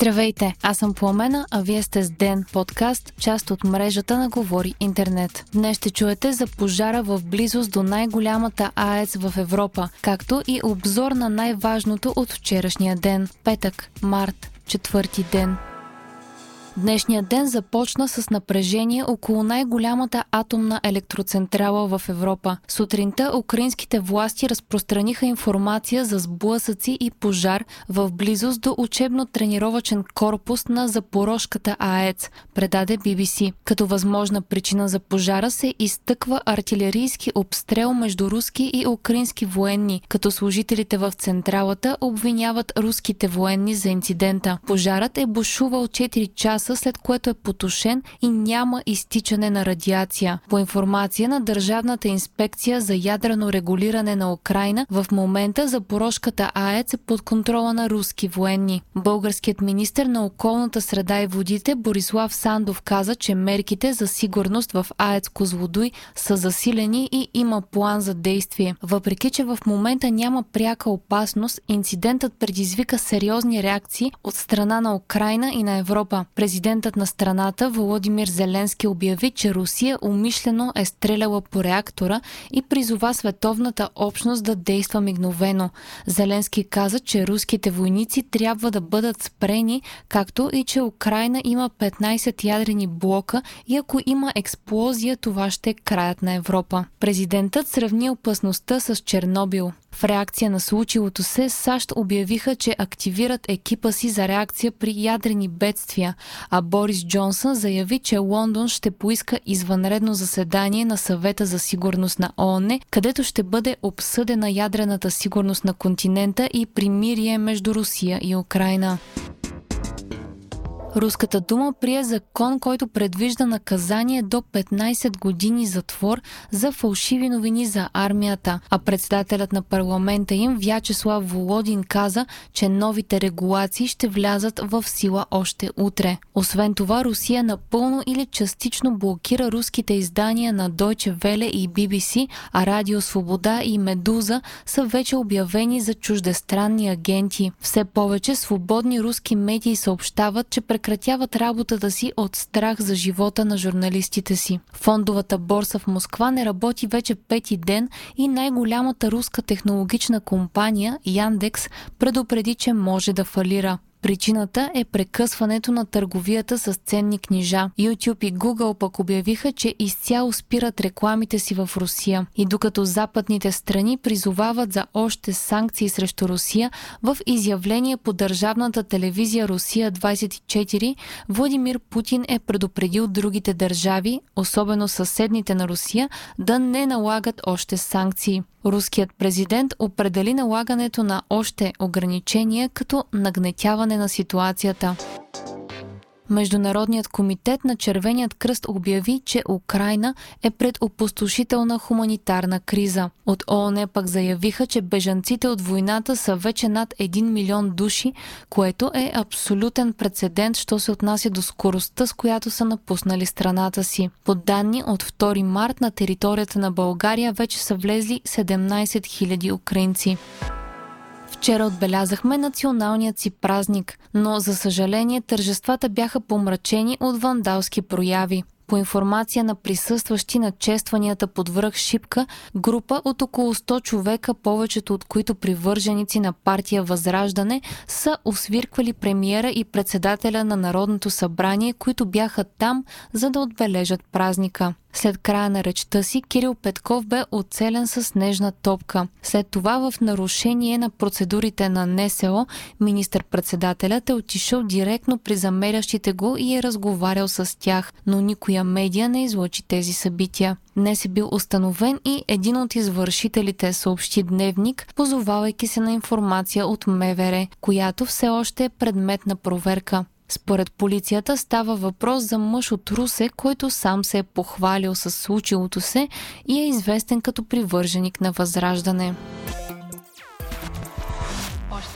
Здравейте, аз съм Пламена, а вие сте с Ден, подкаст, част от мрежата на Говори Интернет. Днес ще чуете за пожара в близост до най-голямата АЕЦ в Европа, както и обзор на най-важното от вчерашния ден, петък, март, четвърти ден – Днешният ден започна с напрежение около най-голямата атомна електроцентрала в Европа. Сутринта украинските власти разпространиха информация за сблъсъци и пожар в близост до учебно-тренировачен корпус на Запорожката АЕЦ, предаде BBC. Като възможна причина за пожара се изтъква артилерийски обстрел между руски и украински военни, като служителите в централата обвиняват руските военни за инцидента. Пожарът е бушувал 4 часа часа, след което е потушен и няма изтичане на радиация. По информация на Държавната инспекция за ядрено регулиране на Украина, в момента Запорожката АЕЦ е под контрола на руски военни. Българският министр на околната среда и водите Борислав Сандов каза, че мерките за сигурност в АЕЦ Козлодуй са засилени и има план за действие. Въпреки, че в момента няма пряка опасност, инцидентът предизвика сериозни реакции от страна на Украина и на Европа. Президент Президентът на страната Володимир Зеленски обяви, че Русия умишлено е стреляла по реактора и призова световната общност да действа мигновено. Зеленски каза, че руските войници трябва да бъдат спрени, както и че Украина има 15 ядрени блока и ако има експлозия, това ще е краят на Европа. Президентът сравни опасността с Чернобил. В реакция на случилото се, САЩ обявиха, че активират екипа си за реакция при ядрени бедствия, а Борис Джонсън заяви, че Лондон ще поиска извънредно заседание на съвета за сигурност на ООН, където ще бъде обсъдена ядрената сигурност на континента и примирие между Русия и Украина. Руската дума прие закон, който предвижда наказание до 15 години затвор за фалшиви новини за армията, а председателят на парламента им Вячеслав Володин каза, че новите регулации ще влязат в сила още утре. Освен това, Русия напълно или частично блокира руските издания на Deutsche Welle и BBC, а Радио Свобода и Медуза са вече обявени за чуждестранни агенти. Все повече свободни руски медии съобщават, че прекратяват работата си от страх за живота на журналистите си. Фондовата борса в Москва не работи вече пети ден и най-голямата руска технологична компания Яндекс предупреди, че може да фалира. Причината е прекъсването на търговията с ценни книжа. YouTube и Google пък обявиха, че изцяло спират рекламите си в Русия. И докато западните страни призовават за още санкции срещу Русия, в изявление по държавната телевизия Русия 24, Владимир Путин е предупредил другите държави, особено съседните на Русия, да не налагат още санкции. Руският президент определи налагането на още ограничения като нагнетяване на ситуацията. Международният комитет на Червеният кръст обяви, че Украина е пред опустошителна хуманитарна криза. От ООН пък заявиха, че бежанците от войната са вече над 1 милион души, което е абсолютен прецедент, що се отнася до скоростта, с която са напуснали страната си. По данни от 2 март на територията на България вече са влезли 17 000 украинци. Вчера отбелязахме националният си празник, но за съжаление тържествата бяха помрачени от вандалски прояви. По информация на присъстващи на честванията под връх Шипка, група от около 100 човека, повечето от които привърженици на партия Възраждане, са освирквали премиера и председателя на Народното събрание, които бяха там, за да отбележат празника. След края на речта си Кирил Петков бе оцелен с снежна топка. След това в нарушение на процедурите на НСО, министър-председателят е отишъл директно при замерящите го и е разговарял с тях, но никоя медия не излъчи тези събития. Днес е бил установен и един от извършителите съобщи дневник, позовавайки се на информация от МВР, която все още е предмет на проверка. Според полицията става въпрос за мъж от Русе, който сам се е похвалил с случилото се и е известен като привърженик на Възраждане.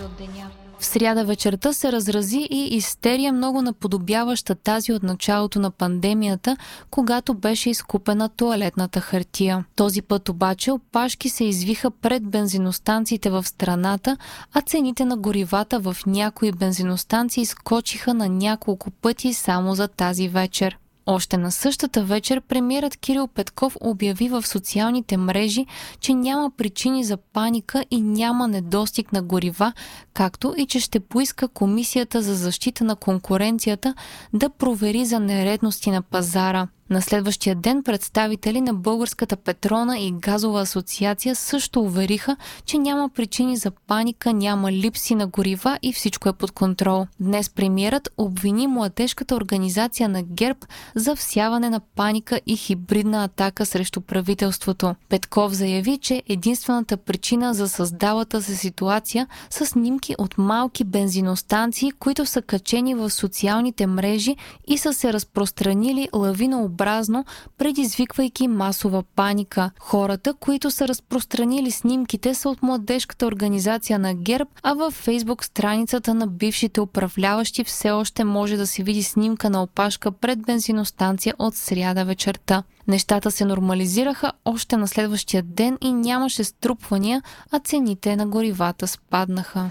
новините от деня. В сряда вечерта се разрази и истерия много наподобяваща тази от началото на пандемията, когато беше изкупена туалетната хартия. Този път обаче опашки се извиха пред бензиностанциите в страната, а цените на горивата в някои бензиностанции скочиха на няколко пъти само за тази вечер. Още на същата вечер премиерът Кирил Петков обяви в социалните мрежи, че няма причини за паника и няма недостиг на горива, както и че ще поиска Комисията за защита на конкуренцията да провери за нередности на пазара. На следващия ден представители на Българската петрона и газова асоциация също увериха, че няма причини за паника, няма липси на горива и всичко е под контрол. Днес премиерът обвини младежката организация на ГЕРБ за всяване на паника и хибридна атака срещу правителството. Петков заяви, че единствената причина за създалата се ситуация са снимки от малки бензиностанции, които са качени в социалните мрежи и са се разпространили лавинообразно безобразно, предизвиквайки масова паника. Хората, които са разпространили снимките, са от младежката организация на ГЕРБ, а във фейсбук страницата на бившите управляващи все още може да се види снимка на опашка пред бензиностанция от сряда вечерта. Нещата се нормализираха още на следващия ден и нямаше струпвания, а цените на горивата спаднаха.